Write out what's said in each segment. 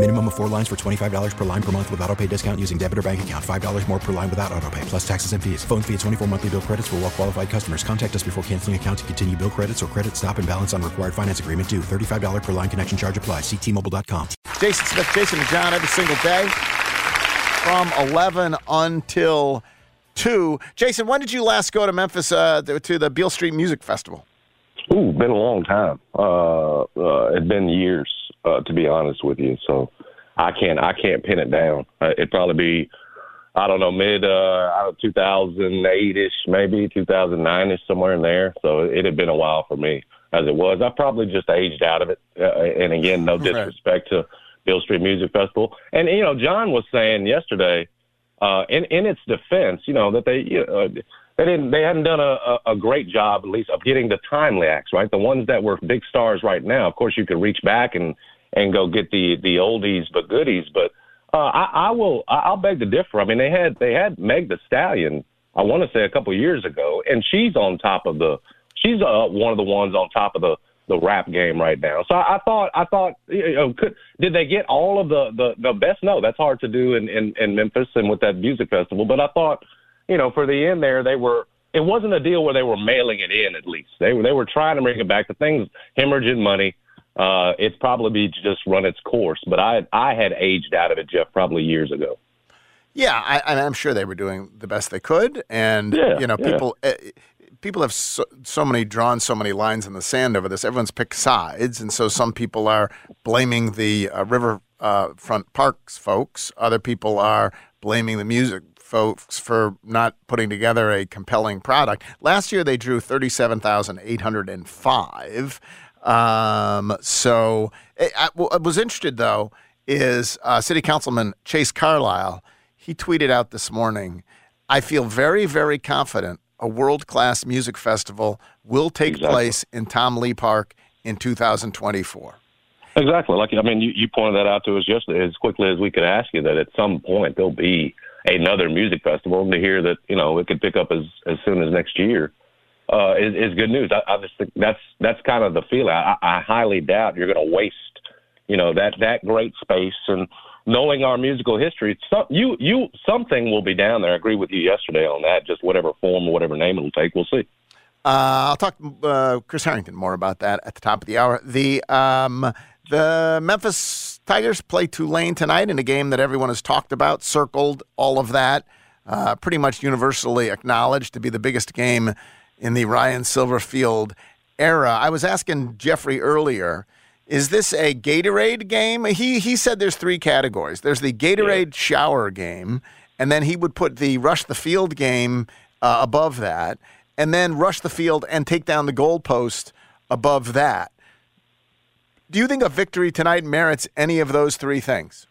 Minimum of four lines for $25 per line per month with auto pay discount using debit or bank account. $5 more per line without auto pay, plus taxes and fees. Phone fee at 24 monthly bill credits for well qualified customers. Contact us before canceling account to continue bill credits or credit stop and balance on required finance agreement due. $35 per line connection charge applies. Ctmobile.com. Jason Smith, Jason and John every single day from 11 until 2. Jason, when did you last go to Memphis uh, to the Beale Street Music Festival? Ooh, been a long time. Uh, uh, it's been years, uh, to be honest with you. So I can't I can't pin it down. Uh, it'd probably be I don't know mid uh, 2008 ish, maybe 2009 ish, somewhere in there. So it had been a while for me as it was. I probably just aged out of it. Uh, and again, no disrespect to Beale Street Music Festival. And you know, John was saying yesterday, uh, in in its defense, you know that they. Know, they didn't. They hadn't done a, a, a great job, at least, of getting the timely acts right. The ones that were big stars right now. Of course, you could reach back and and go get the the oldies but goodies. But uh, I, I will. I'll beg to differ. I mean, they had they had Meg the Stallion. I want to say a couple years ago, and she's on top of the. She's uh, one of the ones on top of the the rap game right now. So I, I thought I thought you know could, did they get all of the the the best? No, that's hard to do in, in in Memphis and with that music festival. But I thought you know for the end there they were. It wasn't a deal where they were mailing it in. At least they were they were trying to bring it back. The things hemorrhaging money uh, it's probably just run its course. But I I had aged out of it, Geoff, probably years ago. Yeah, I, am sure they were doing the best they could, and yeah, you know, yeah. people uh, people have so, so, many drawn so many lines in the sand over this. Everyone's picked sides, and so some people are blaming the uh, riverfront uh, parks folks. Other people are blaming the music folks for not putting together a compelling product. Last year, they drew 37,805. Um, so I, I I was interested though is uh, City Councilman Chase Carlisle. He tweeted out this morning, "I feel very, very confident a world-class music festival will take Exactly. place in Tom Lee Park in 2024." Exactly. Like I mean, you, you pointed that out to us yesterday as quickly as we could ask you that at some point there'll be another music festival. And to hear that you know it could pick up as as soon as next year uh, is, is good news. I, I just think that's that's kind of the feeling. I, I highly doubt you're going to waste you know that that great space and knowing our musical history. Some, you you something will be down there. I agree with you yesterday on that. Just whatever form or whatever name it'll take, we'll see. Uh, I'll talk uh, Chris Herrington more about that at the top of the hour. The um, the Memphis Tigers play Tulane tonight in a game that everyone has talked about, circled, all of that. Uh, pretty much universally acknowledged to be the biggest game in the Ryan Silverfield era. I was asking Jeffrey earlier. Is this a Gatorade game? He he said there's three categories. There's the Gatorade shower game, and then he would put the rush the field game uh, above that, and then rush the field and take down the goalpost above that. Do you think a victory tonight merits any of those three things?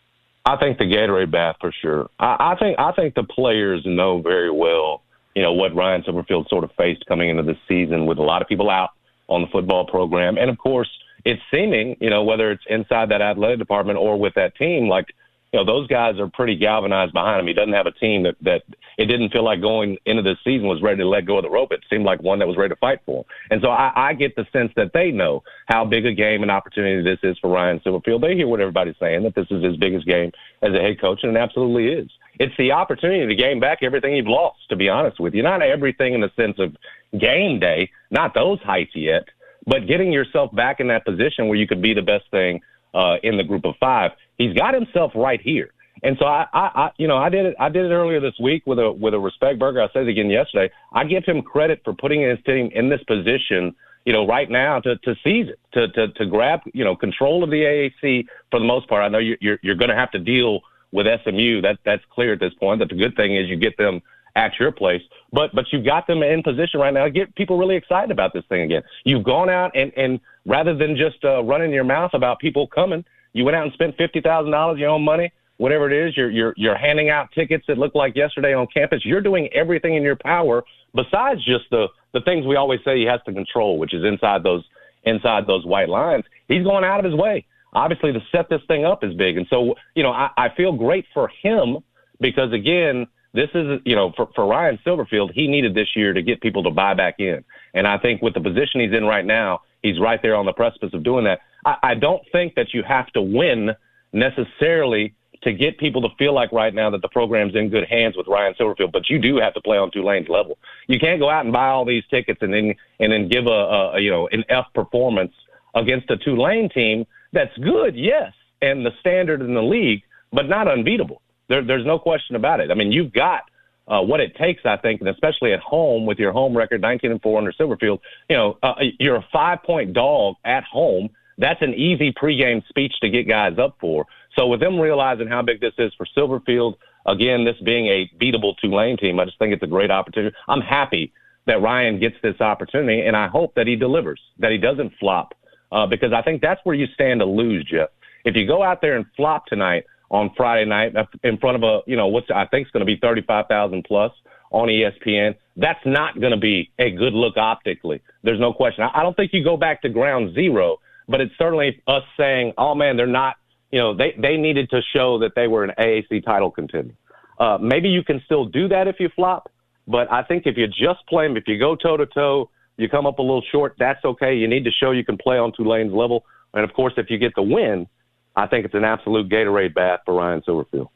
I think the Gatorade bath for sure. I, I think I think the players know very well, you know, what Ryan Silverfield sort of faced coming into the season with a lot of people out on the football program, and of course, it's seeming, you know, whether it's inside that athletic department or with that team, like you know, those guys are pretty galvanized behind him. He doesn't have a team that that it didn't feel like going into this season was ready to let go of the rope. It seemed like one that was ready to fight for. And so I, I get the sense that they know how big a game and opportunity this is for Ryan Silverfield. They hear what everybody's saying that this is his biggest game as a head coach, and it absolutely is. It's the opportunity to gain back everything you've lost. To be honest with you, not everything in the sense of game day, not those heights yet, but getting yourself back in that position where you could be the best thing uh, in the group of five. He's got himself right here. And so I, I, I, you know, I did it. I did it earlier this week with a with a respect burger. I said it again yesterday. I give him credit for putting his team in this position, you know, right now to, to seize it, to, to, to grab, you know, control of the AAC for the most part. I know you're, you're, you're going to have to deal with SMU. That, that's clear at this point. But the good thing is you get them at your place. But, but you've got them in position right now get people really excited about this thing again. You've gone out and, and rather than just uh, running your mouth about people coming, you went out and spent $50,000 your own money whatever it is, you're you're you're handing out tickets that look like yesterday on campus. You're doing everything in your power besides just the the things we always say he has to control, which is inside those inside those white lines. He's going out of his way, obviously, to set this thing up is big. And so, you know, I, I feel great for him because again, this is you know for for Ryan Silverfield, he needed this year to get people to buy back in, and I think with the position he's in right now, he's right there on the precipice of doing that. I, I don't think that you have to win necessarily to get people to feel like right now that the program's in good hands with Ryan Silverfield, but you do have to play on Tulane's level. You can't go out and buy all these tickets and then and then give a, a, you know an F performance against a Tulane team that's good, yes, and the standard in the league, but not unbeatable. There, there's no question about it. I mean, you've got uh, what it takes, I think, and especially at home with your home record, 19 and four under Silverfield. You know, uh, you're a five point dog at home. That's an easy pregame speech to get guys up for. So with them realizing how big this is for Silverfield, again, this being a beatable Tulane team, I just think it's a great opportunity. I'm happy that Ryan gets this opportunity, and I hope that he delivers, that he doesn't flop, uh, because I think that's where you stand to lose, Geoff. If you go out there and flop tonight on Friday night in front of a, you know, what's I think is going to be 35,000 plus on ESPN, that's not going to be a good look optically. There's no question. I don't think you go back to ground zero, but it's certainly us saying, oh man, they're not you know, they, they needed to show that they were an AAC title contender. Uh, maybe you can still do that if you flop, but I think if you just play them, if you go toe to toe, you come up a little short, that's okay. You need to show you can play on Tulane's level. And of course, if you get the win, I think it's an absolute Gatorade bath for Ryan Silverfield.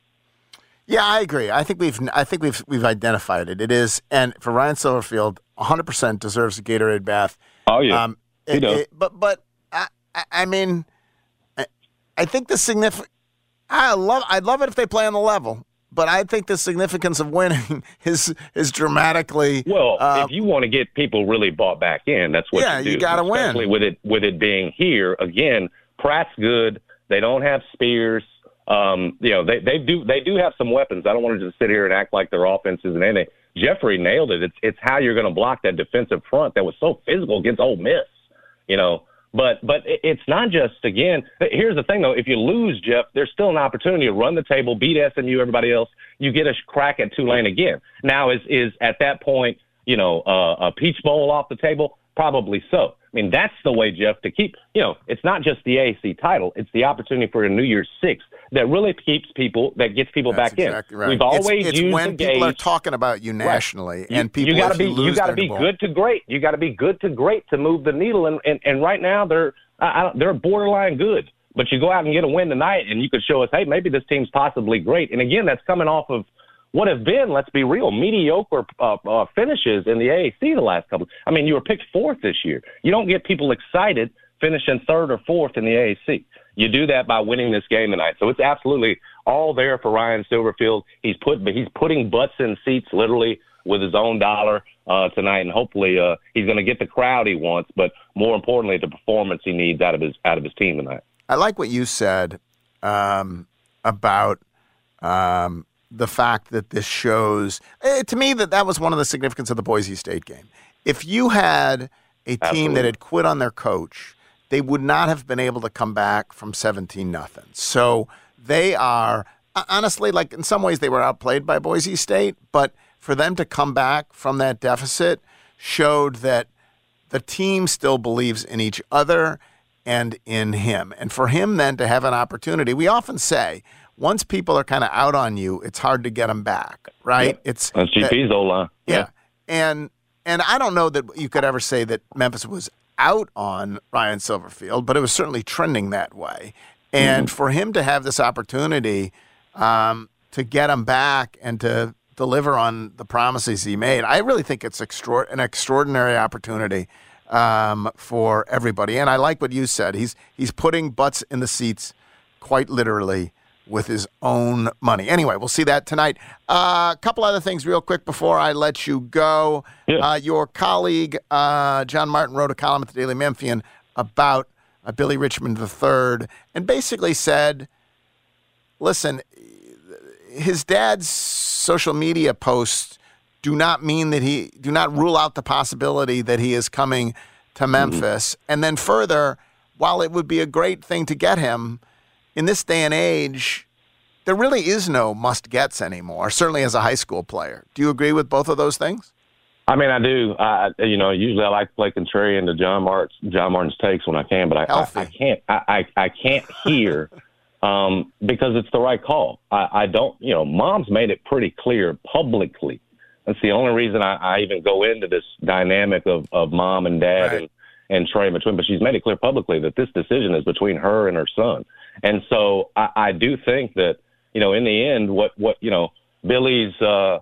Yeah, I agree. I think we've I think we've we've identified it. It is, and for Ryan Silverfield, 100 percent deserves a Gatorade bath. Oh yeah, um, he it, does. It, but but I I mean, I think the significant. I love. I'd love it if they play on the level, but I think the significance of winning is is dramatically. Well, uh, if you want to get people really bought back in, that's what yeah, you do. you got to win. Especially with it with it being here again. Pratt's good. They don't have Spears. Um, you know, they they do they do have some weapons. I don't want to just sit here and act like their offense isn't anything. Jeffrey nailed it. It's it's how you're going to block that defensive front that was so physical against Ole Miss. You know, but but it's not just again. Here's the thing though: if you lose, Geoff, there's still an opportunity to run the table, beat SMU, everybody else. You get a crack at Tulane again. Now is is at that point, you know, uh, a Peach Bowl off the table? Probably so. I mean, that's the way, Geoff, to keep, you know, it's not just the AAC title, it's the opportunity for a New Year's Six that really keeps people, that gets people that's back exactly in. Right. We've always it's, it's used when people gauge. are talking about you nationally right. and people, you gotta be, you, you gotta be good to great. You gotta be good to great to move the needle. And, and, and right now they're, I, I, they're borderline good. But you go out and get a win tonight, and you could show us, hey, maybe this team's possibly great. And again, that's coming off of what have been, let's be real, mediocre uh, uh, finishes in the AAC the last couple. I mean, you were picked fourth this year. You don't get people excited finishing third or fourth in the AAC. You do that by winning this game tonight. So it's absolutely all there for Ryan Silverfield. He's put he's putting butts in seats literally with his own dollar uh, tonight, and hopefully uh, he's going to get the crowd he wants, but more importantly, the performance he needs out of his out of his team tonight. I like what you said um, about um, the fact that this shows eh, to me that that was one of the significance of the Boise State game. If you had a team Absolutely. that had quit on their coach, they would not have been able to come back from 17 nothing. So they are honestly like in some ways they were outplayed by Boise State, but for them to come back from that deficit showed that the team still believes in each other and in him. And for him then to have an opportunity, we often say, once people are kind of out on you, it's hard to get them back, right? Yep. It's That's GP's old line. yeah. yeah. And and I don't know that you could ever say that Memphis was out on Ryan Silverfield, but it was certainly trending that way. And mm-hmm. for him to have this opportunity um, to get him back and to deliver on the promises he made, I really think it's extra- an extraordinary opportunity um, for everybody. And I like what you said. He's he's putting butts in the seats, quite literally, with his own money. Anyway, we'll see that tonight. Uh, a couple other things, real quick, before I let you go. Yeah. Uh, your colleague uh, John Martin wrote a column at the Daily Memphian about uh, Billy Richmond III, and basically said, "Listen, his dad's social media posts do not mean that he do not rule out the possibility that he is coming to Memphis. And then further, while it would be a great thing to get him in this day and age, there really is no must gets anymore. Certainly as a high school player. Do you agree with both of those things? I mean, I do. I, you know, usually I like to play contrarian to John Martin's John Martin's takes when I can, but I, I, I can't. I, I, I can't hear um, because it's the right call. I, I don't. You know, Mom's made it pretty clear publicly. That's the only reason I, I even go into this dynamic of, of mom and dad Right. and and Trey between. But she's made it clear publicly that this decision is between her and her son. And so I, I do think that you know, in the end, what what you know, Billy's. Uh,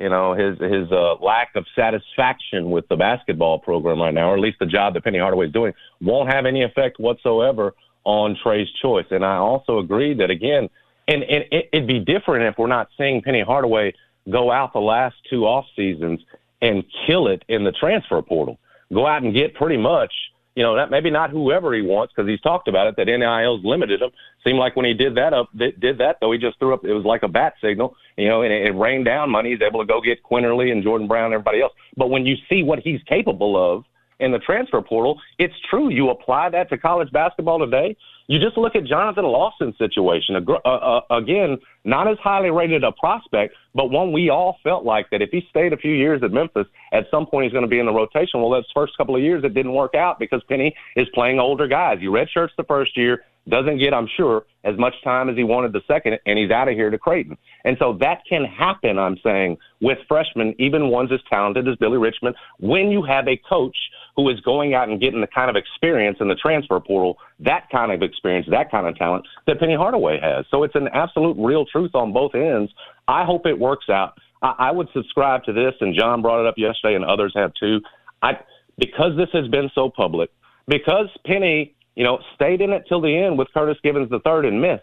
you know his his uh, lack of satisfaction with the basketball program right now, or at least the job that Penny Hardaway is doing, won't have any effect whatsoever on Trey's choice. And I also agree that again, and, and it, it'd be different if we're not seeing Penny Hardaway go out the last two off seasons and kill it in the transfer portal, go out and get pretty much. You know, that maybe not whoever he wants because he's talked about it that NIL's limited him. Seemed like when he did that up, did, that though, he just threw up. It was like a bat signal, you know, and it, it rained down money. He's able to go get Quinerly and Jordan Brown and everybody else. But when you see what he's capable of in the transfer portal, it's true. You apply that to college basketball today. You just look at Johnathan Lawson's situation. Uh, uh, again, not as highly rated a prospect, but one we all felt like that if he stayed a few years at Memphis, at some point he's going to be in the rotation. Well, those first couple of years it didn't work out because Penny is playing older guys. He redshirts the first year, doesn't get, I'm sure, as much time as he wanted the second, and he's out of here to Creighton. And so that can happen, I'm saying, with freshmen, even ones as talented as Billy Richmond, when you have a coach who is going out and getting the kind of experience in the transfer portal, that kind of experience, that kind of talent that Penny Hardaway has. So it's an absolute real truth on both ends. I hope it works out. I, I would subscribe to this, and John brought it up yesterday, and others have too. I because this has been so public, because Penny, you know, stayed in it till the end with Curtis Givens the third and missed.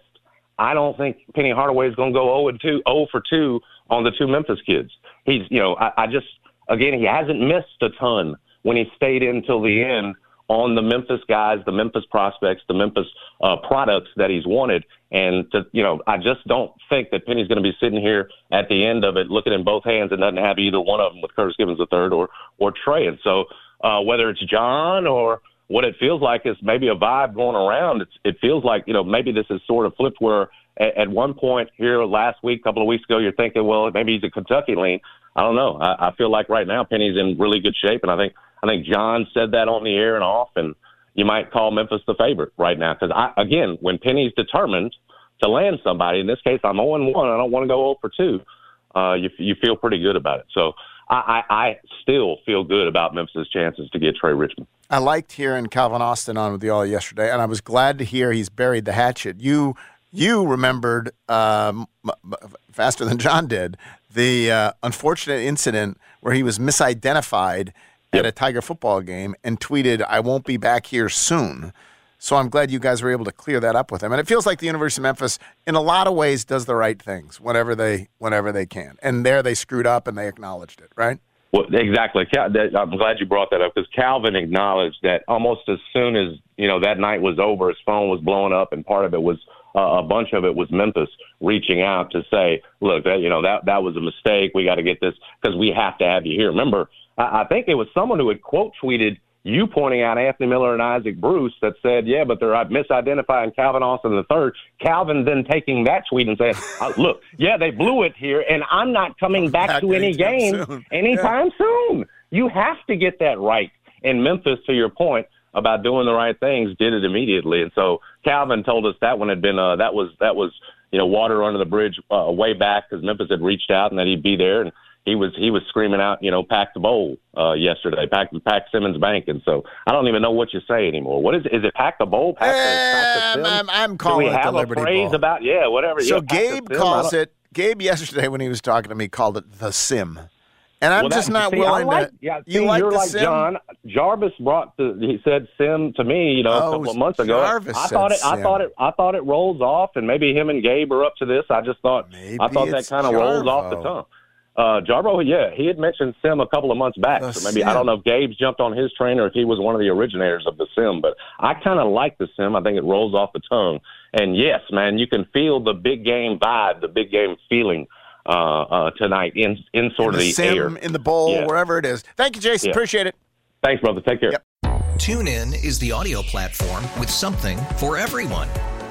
I don't think Penny Hardaway is going to go 0 and 2, 0 for 2 on the two Memphis kids. He's, you know, I, I just again he hasn't missed a ton when he stayed in till the end on the Memphis guys, the Memphis prospects, the Memphis uh, products that he's wanted. And to, you know, I just don't think that Penny's going to be sitting here at the end of it, looking in both hands, and doesn't have either one of them with Curtis Givens the third or or Trey. And so uh, whether it's John or what it feels like is maybe a vibe going around. It's, it feels like you know maybe this is sort of flipped where at, at one point here last week, a couple of weeks ago, you're thinking, well, maybe he's a Kentucky lean. I don't know. I, I feel like right now Penny's in really good shape, and I think I think John said that on the air and off, and you might call Memphis the favorite right now because again when Penny's determined to land somebody, in this case I'm 0 1. I don't want to go 0 for 2. Uh, you you feel pretty good about it. So I, I, I still feel good about Memphis' chances to get Trey Richmond. I liked hearing Calvin Austin on with you all yesterday, and I was glad to hear he's buried the hatchet. You you remembered um, faster than John did the uh, unfortunate incident where he was misidentified at a Tiger football game and tweeted, "I won't be back here soon." So I'm glad you guys were able to clear that up with him. And it feels like the University of Memphis, in a lot of ways, does the right things whenever they whenever they can. And there they screwed up and they acknowledged it, right? Well, exactly. I'm glad you brought that up because Calvin acknowledged that almost as soon as you know that night was over, his phone was blowing up, and part of it was uh, a bunch of it was Memphis reaching out to say, "Look, that you know that that was a mistake. We got to get this because we have to have you here." Remember, I, I think it was someone who had quote tweeted you pointing out Anthony Miller and Isaac Bruce that said, "Yeah, but they're misidentifying Calvin Austin the third. Calvin then taking that tweet and saying, uh, "Look, yeah, they blew it here, and I'm not coming back, Back to any game soon. anytime soon. You have to get that right." And Memphis, to your point about doing the right things, did it immediately. And so Calvin told us that one had been uh, that was that was you know water under the bridge uh, way back because Memphis had reached out and that he'd be there and he was he was screaming out, you know, pack the bowl uh, yesterday, pack pack Simmons Bank, and so I don't even know what you say anymore. What is it? Is it pack the bowl? Pack the, pack the? I'm, I'm Do calling we it the have Liberty a phrase Bowl. about yeah, whatever. So yeah, Gabe Sim. Calls it. Gabe yesterday when he was talking to me called it the sim, And I'm Well, just not see, willing like, to. Yeah, you like you're the like sim? John. Jarvis brought the. He said sim to me, you know, a Oh, couple of months ago. Jarvis I thought it. said I thought it. I thought it rolls off, and maybe him and Gabe are up to this. I just thought. I thought that kind of rolls off the tongue. Uh, Jarbo, yeah, he had mentioned sim a couple of months back. The so maybe I don't know if Gabe's jumped on his train or if he was one of the originators of the sim, but I kind of like the sim. I think it rolls off the tongue. And yes, man, you can feel the big game vibe, the big game feeling uh, uh, tonight in in sort in of the the, sim, air. in the bowl, Yeah. wherever it is. Thank you, Jason. Yeah. Appreciate it. Thanks, brother. Take care. Yep. TuneIn is the audio platform with something for everyone.